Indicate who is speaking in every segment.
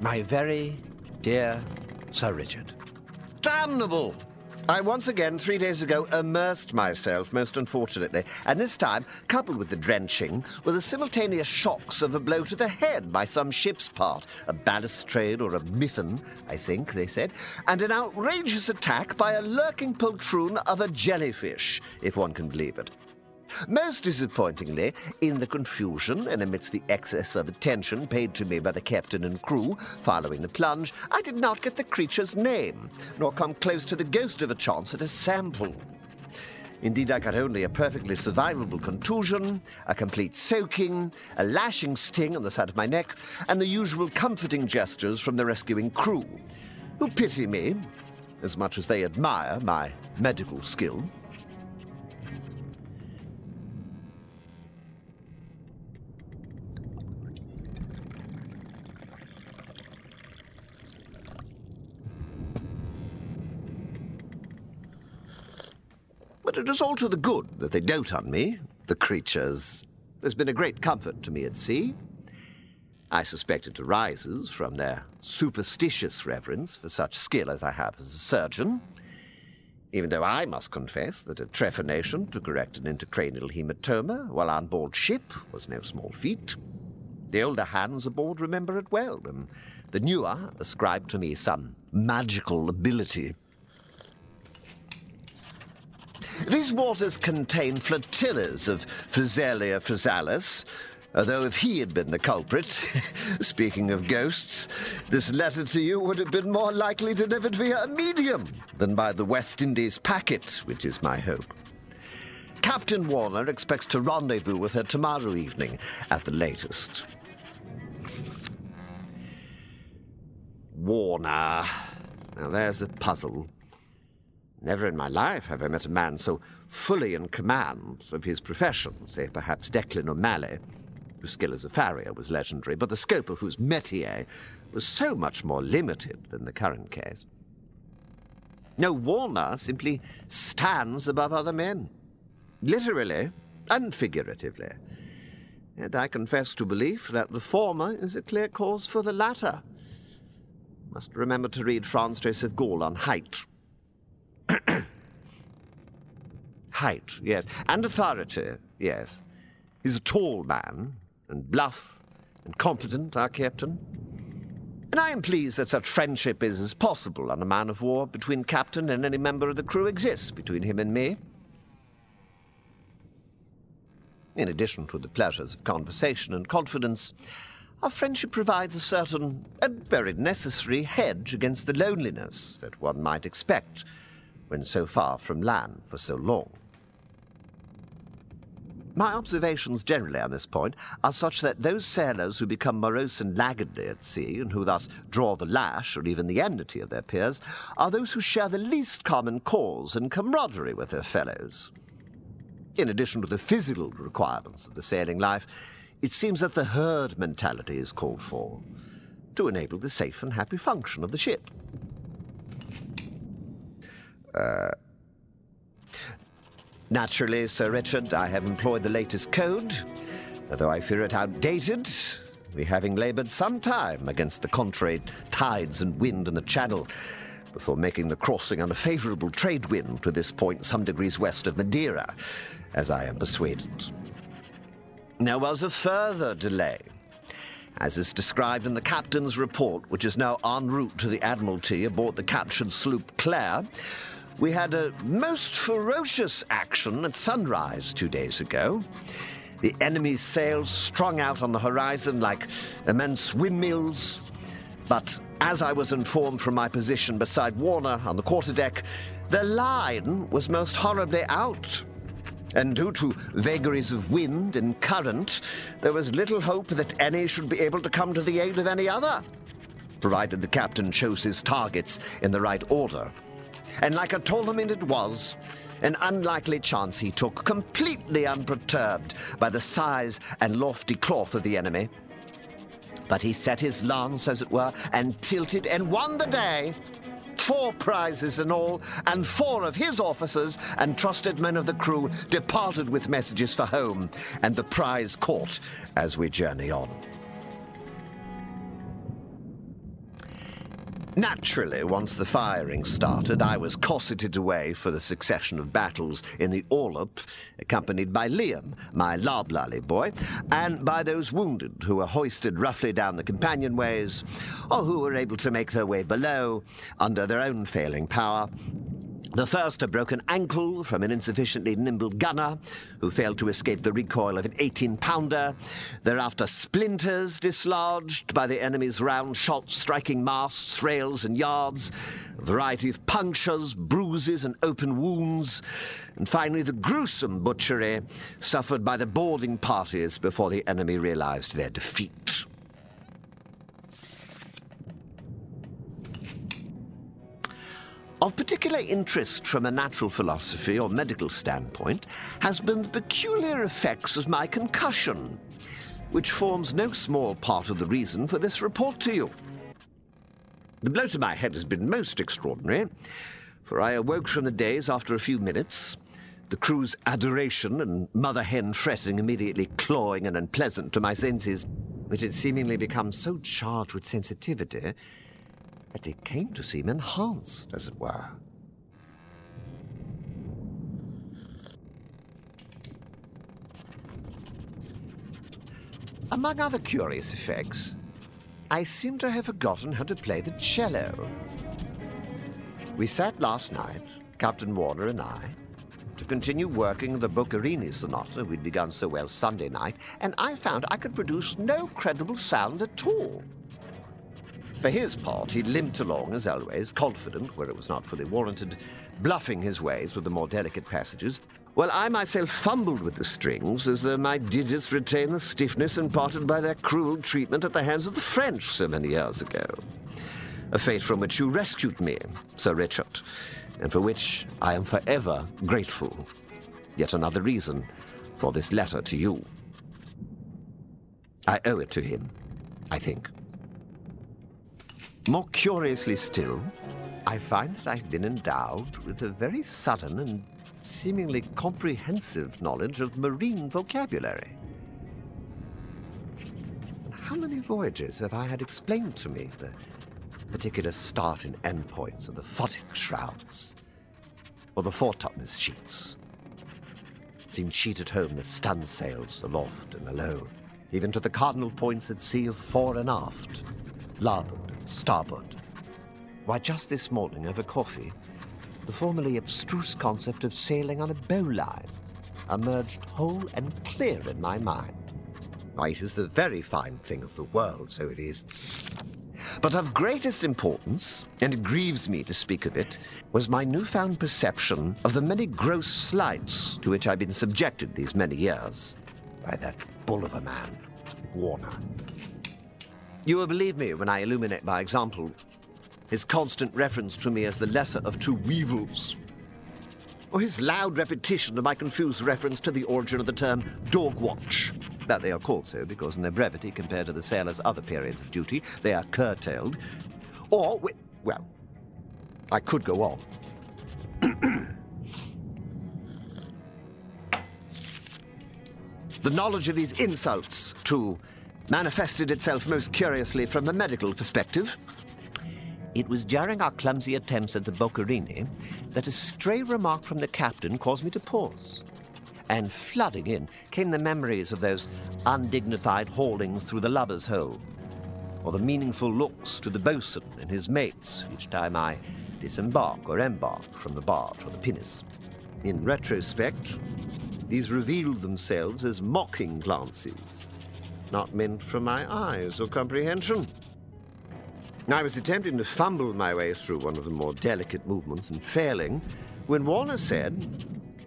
Speaker 1: My very dear Sir Richard. Damnable! I once again, three days ago, immersed myself, most unfortunately, and this time, coupled with the drenching, were the simultaneous shocks of a blow to the head by some ship's part, a balustrade or a miffin, I think they said, and an outrageous attack by a lurking poltroon of a jellyfish, if one can believe it. Most disappointingly, in the confusion and amidst the excess of attention paid to me by the captain and crew following the plunge, I did not get the creature's name, nor come close to the ghost of a chance at a sample. Indeed, I got only a perfectly survivable contusion, a complete soaking, a lashing sting on the side of my neck, and the usual comforting gestures from the rescuing crew, who pity me as much as they admire my medical skill. It is all to the good that they dote on me, the creatures. There's been a great comfort to me at sea. I suspect it arises from their superstitious reverence for such skill as I have as a surgeon, even though I must confess that a trephination to correct an intracranial hematoma while on board ship was no small feat. The older hands aboard remember it well, and the newer ascribe to me some magical ability. These waters contain flotillas of Physalia physalis, although if he had been the culprit, speaking of ghosts, this letter to you would have been more likely delivered via a medium than by the West Indies packet, which is my hope. Captain Warner expects to rendezvous with her tomorrow evening at the latest. Warner. Now there's a puzzle. Never in my life have I met a man so fully in command of his profession, say perhaps Declan O'Malley, whose skill as a farrier was legendary, but the scope of whose métier was so much more limited than the current case. No, Warner simply stands above other men, literally and figuratively. And I confess to belief that the former is a clear cause for the latter. Must remember to read Franz Joseph Gall on height. Height, yes. And authority, yes. He's a tall man, and bluff, and competent, our captain. And I am pleased that such friendship is possible on a man of war between captain and any member of the crew exists between him and me. In addition to the pleasures of conversation and confidence, our friendship provides a certain and very necessary hedge against the loneliness that one might expect when so far from land for so long. My observations generally on this point are such that those sailors who become morose and laggardly at sea, and who thus draw the lash or even the enmity of their peers, are those who share the least common cause and camaraderie with their fellows. In addition to the physical requirements of the sailing life, it seems that the herd mentality is called for to enable the safe and happy function of the ship. Uh, naturally, Sir Richard, I have employed the latest code, though I fear it outdated, we having laboured some time against the contrary tides and wind in the channel before making the crossing on a favourable trade wind to this point some degrees west of Madeira, as I am persuaded. There was a further delay as is described in the captain's report, which is now en route to the Admiralty aboard the captured sloop Clare, we had a most ferocious action at sunrise two days ago. The enemy's sails strung out on the horizon like immense windmills. But as I was informed from my position beside Warner on the quarterdeck, the line was most horribly out. And due to vagaries of wind and current, there was little hope that any should be able to come to the aid of any other, provided the captain chose his targets in the right order and like a tournament it was, an unlikely chance he took, completely unperturbed by the size and lofty cloth of the enemy. But he set his lance, as it were, and tilted and won the day. Four prizes in all, and four of his officers and trusted men of the crew departed with messages for home, and the prize caught as we journey on. Naturally, once the firing started, I was cosseted away for the succession of battles in the Orlop, accompanied by Liam, my loblolly boy, and by those wounded who were hoisted roughly down the companionways, or who were able to make their way below under their own failing power the first, a broken ankle from an insufficiently nimble gunner who failed to escape the recoil of an 18 pounder. Thereafter, splinters dislodged by the enemy's round shot striking masts, rails, and yards. A variety of punctures, bruises, and open wounds. And finally, the gruesome butchery suffered by the boarding parties before the enemy realized their defeat. Of particular interest from a natural philosophy or medical standpoint has been the peculiar effects of my concussion, which forms no small part of the reason for this report to you. The blow to my head has been most extraordinary, for I awoke from the daze after a few minutes, the crew's adoration and mother hen fretting immediately clawing and unpleasant to my senses, which had seemingly become so charged with sensitivity that they came to seem enhanced, as it were. Among other curious effects, I seem to have forgotten how to play the cello. We sat last night, Captain Warner and I, to continue working the Boccherini sonata we'd begun so well Sunday night, and I found I could produce no credible sound at all. For his part, he limped along, as always, confident where it was not fully warranted, bluffing his way through the more delicate passages, while I myself fumbled with the strings as though my digits retained the stiffness imparted by their cruel treatment at the hands of the French so many years ago. A fate from which you rescued me, Sir Richard, and for which I am forever grateful. Yet another reason for this letter to you. I owe it to him, I think. More curiously still, I find that I've been endowed with a very sudden and seemingly comprehensive knowledge of marine vocabulary. How many voyages have I had explained to me the particular start and end points of the futtock shrouds, or the foretopmast sheets? Seen sheeted home the stun sails aloft and alow, even to the cardinal points at sea of fore and aft, larboard, starboard. Why, just this morning over coffee, the formerly abstruse concept of sailing on a bowline emerged whole and clear in my mind. Why, it is the very fine thing of the world, so it is. But of greatest importance, and it grieves me to speak of it, was my newfound perception of the many gross slights to which I've been subjected these many years by that bull of a man, Warner. You will believe me when I illuminate by example his constant reference to me as the lesser of two weevils, or his loud repetition of my confused reference to the origin of the term dog watch. That they are called so because, in their brevity compared to the sailors' other periods of duty, they are curtailed. Or, well, I could go on. the knowledge of these insults to manifested itself most curiously from the medical perspective. It was during our clumsy attempts at the Boccherini that a stray remark from the captain caused me to pause. And flooding in came the memories of those undignified haulings through the lubber's hole, or the meaningful looks to the boatswain and his mates each time I disembark or embark from the barge or the pinnace. In retrospect, these revealed themselves as mocking glances not meant for my eyes or comprehension. I was attempting to fumble my way through one of the more delicate movements and failing when Warner said,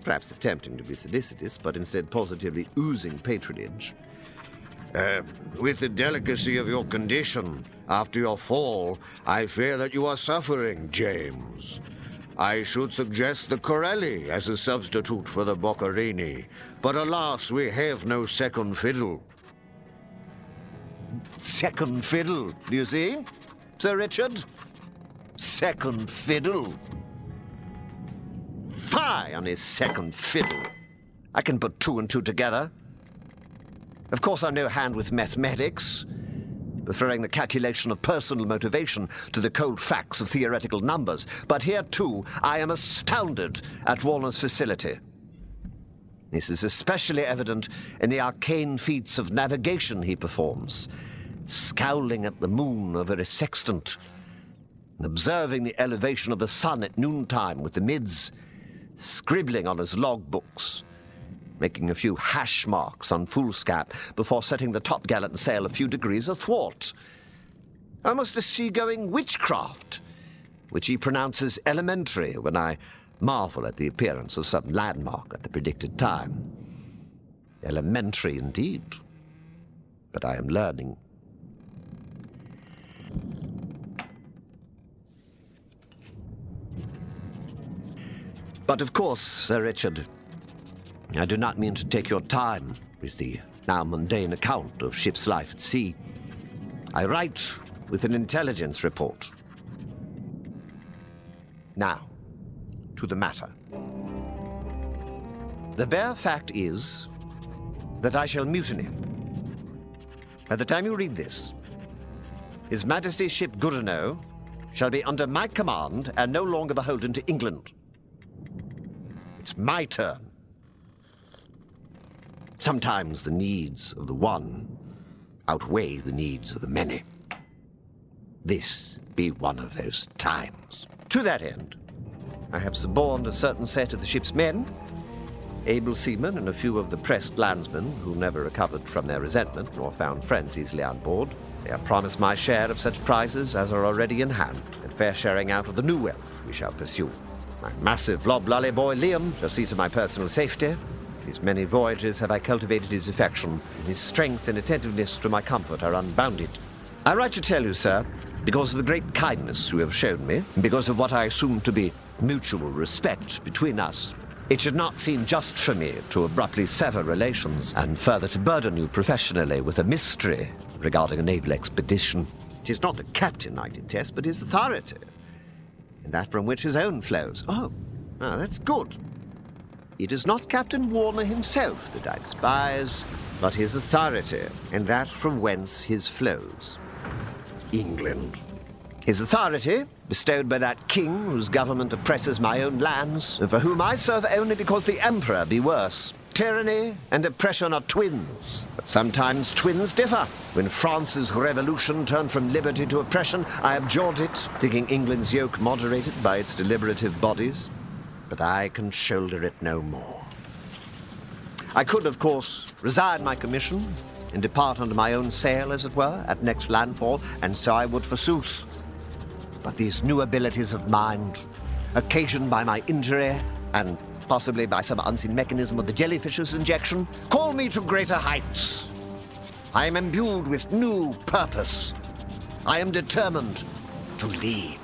Speaker 1: perhaps attempting to be solicitous, but instead positively oozing patronage, uh, with the delicacy of your condition after your fall, I fear that you are suffering, James. I should suggest the Corelli as a substitute for the Boccherini, but alas, we have no second fiddle second fiddle, do you see? Sir Richard? Second fiddle. Fie on his second fiddle. I can put two and two together. Of course, I'm no hand with mathematics, preferring the calculation of personal motivation to the cold facts of theoretical numbers. But here, too, I am astounded at Warner's facility. This is especially evident in the arcane feats of navigation he performs, scowling at the moon over a sextant, observing the elevation of the sun at noontime with the mids, scribbling on his logbooks, making a few hash marks on foolscap before setting the topgallant sail a few degrees athwart. Almost a seagoing witchcraft, which he pronounces elementary when I marvel at the appearance of some landmark at the predicted time. Elementary indeed, but I am learning. But of course, Sir Richard, I do not mean to take your time with the now mundane account of ship's life at sea. I write with an intelligence report. Now, to the matter. The bare fact is that I shall mutiny. By the time you read this, His Majesty's ship Goodenough shall be under my command and no longer beholden to England. It's my turn. Sometimes the needs of the one outweigh the needs of the many. This be one of those times. To that end, I have suborned a certain set of the ship's men, able seamen and a few of the pressed landsmen who never recovered from their resentment nor found friends easily on board. They have promised my share of such prizes as are already in hand, and fair sharing out of the new wealth we shall pursue. My massive loblolly boy Liam shall see to my personal safety. These many voyages have I cultivated his affection, and his strength and attentiveness to my comfort are unbounded. I write to tell you, sir, because of the great kindness you have shown me, and because of what I assume to be mutual respect between us. It should not seem just for me to abruptly sever relations and further to burden you professionally with a mystery regarding a naval expedition. It is not the captain I detest, but his authority, and that from which his own flows. Oh, ah, that's good. It is not Captain Warner himself that I despise, but his authority, and that from whence his flows. England. His authority, bestowed by that king whose government oppresses my own lands, and for whom I serve only because the emperor be worse. Tyranny and oppression are twins, but sometimes twins differ. When France's revolution turned from liberty to oppression, I abjured it, thinking England's yoke moderated by its deliberative bodies. But I can shoulder it no more. I could, of course, resign my commission and depart under my own sail, as it were, at next landfall, and so I would forsooth. But these new abilities of mind, occasioned by my injury and possibly by some unseen mechanism of the jellyfish's injection, call me to greater heights. I am imbued with new purpose. I am determined to lead.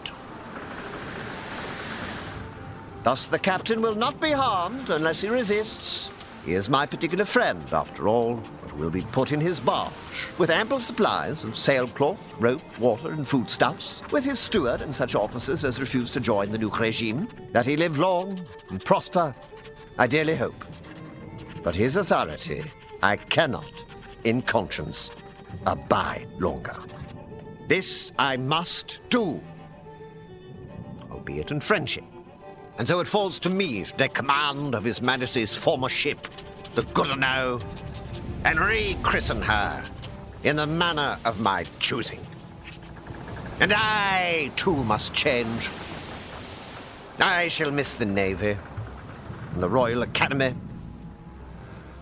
Speaker 1: Thus, the captain will not be harmed unless he resists. He is my particular friend, after all, will be put in his barge, with ample supplies of sailcloth, rope, water, and foodstuffs, with his steward and such officers as refuse to join the new regime. That he live long and prosper, I dearly hope. But his authority I cannot, in conscience, abide longer. This I must do, albeit in friendship. And so it falls to me to take command of His Majesty's former ship, the Goodenough, and rechristen her in the manner of my choosing. And I, too, must change. I shall miss the Navy and the Royal Academy,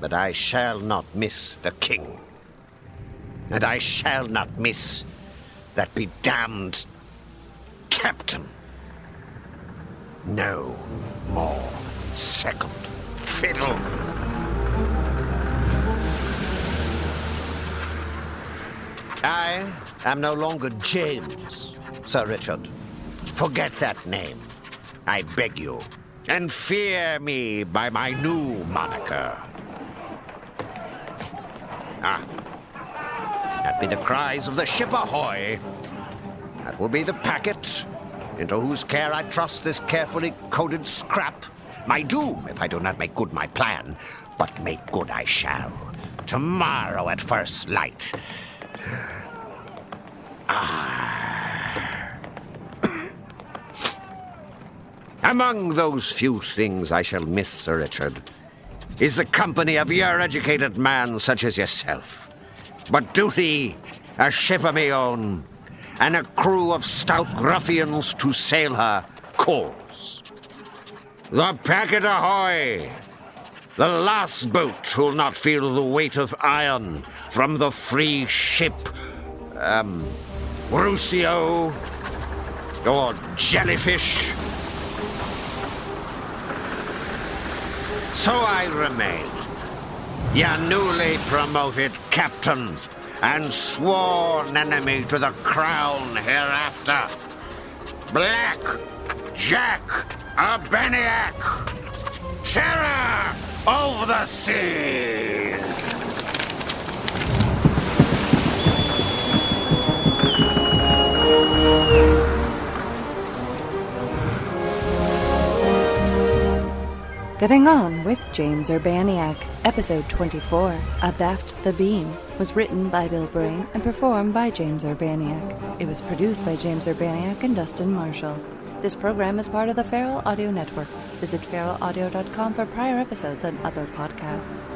Speaker 1: but I shall not miss the King. And I shall not miss that be damned Captain. No more second fiddle. I am no longer James, Sir Richard. Forget that name, I beg you, and fear me by my new moniker. Ah, that be the cries of the ship ahoy. That will be the packet into whose care I trust this carefully coded scrap. My doom if I do not make good my plan, but make good I shall. Tomorrow at first light. Among those few things I shall miss, Sir Richard, is the company of your educated man such as yourself. But duty, a ship of my own, and a crew of stout ruffians to sail her calls. The packet ahoy! The last boat will not feel the weight of iron from the free ship, um, Rusio, your Jellyfish. So I remain, your newly promoted captain and sworn enemy to the crown hereafter. Black Jack Urbaniak, terror of the seas.
Speaker 2: Getting On with James Urbaniak, Episode 24, Abaft the Beam, was written by Bill Brain and performed by James Urbaniak. It was produced by James Urbaniak and Dustin Marshall. This program is part of the Feral Audio Network. Visit feralaudio.com for prior episodes and other podcasts.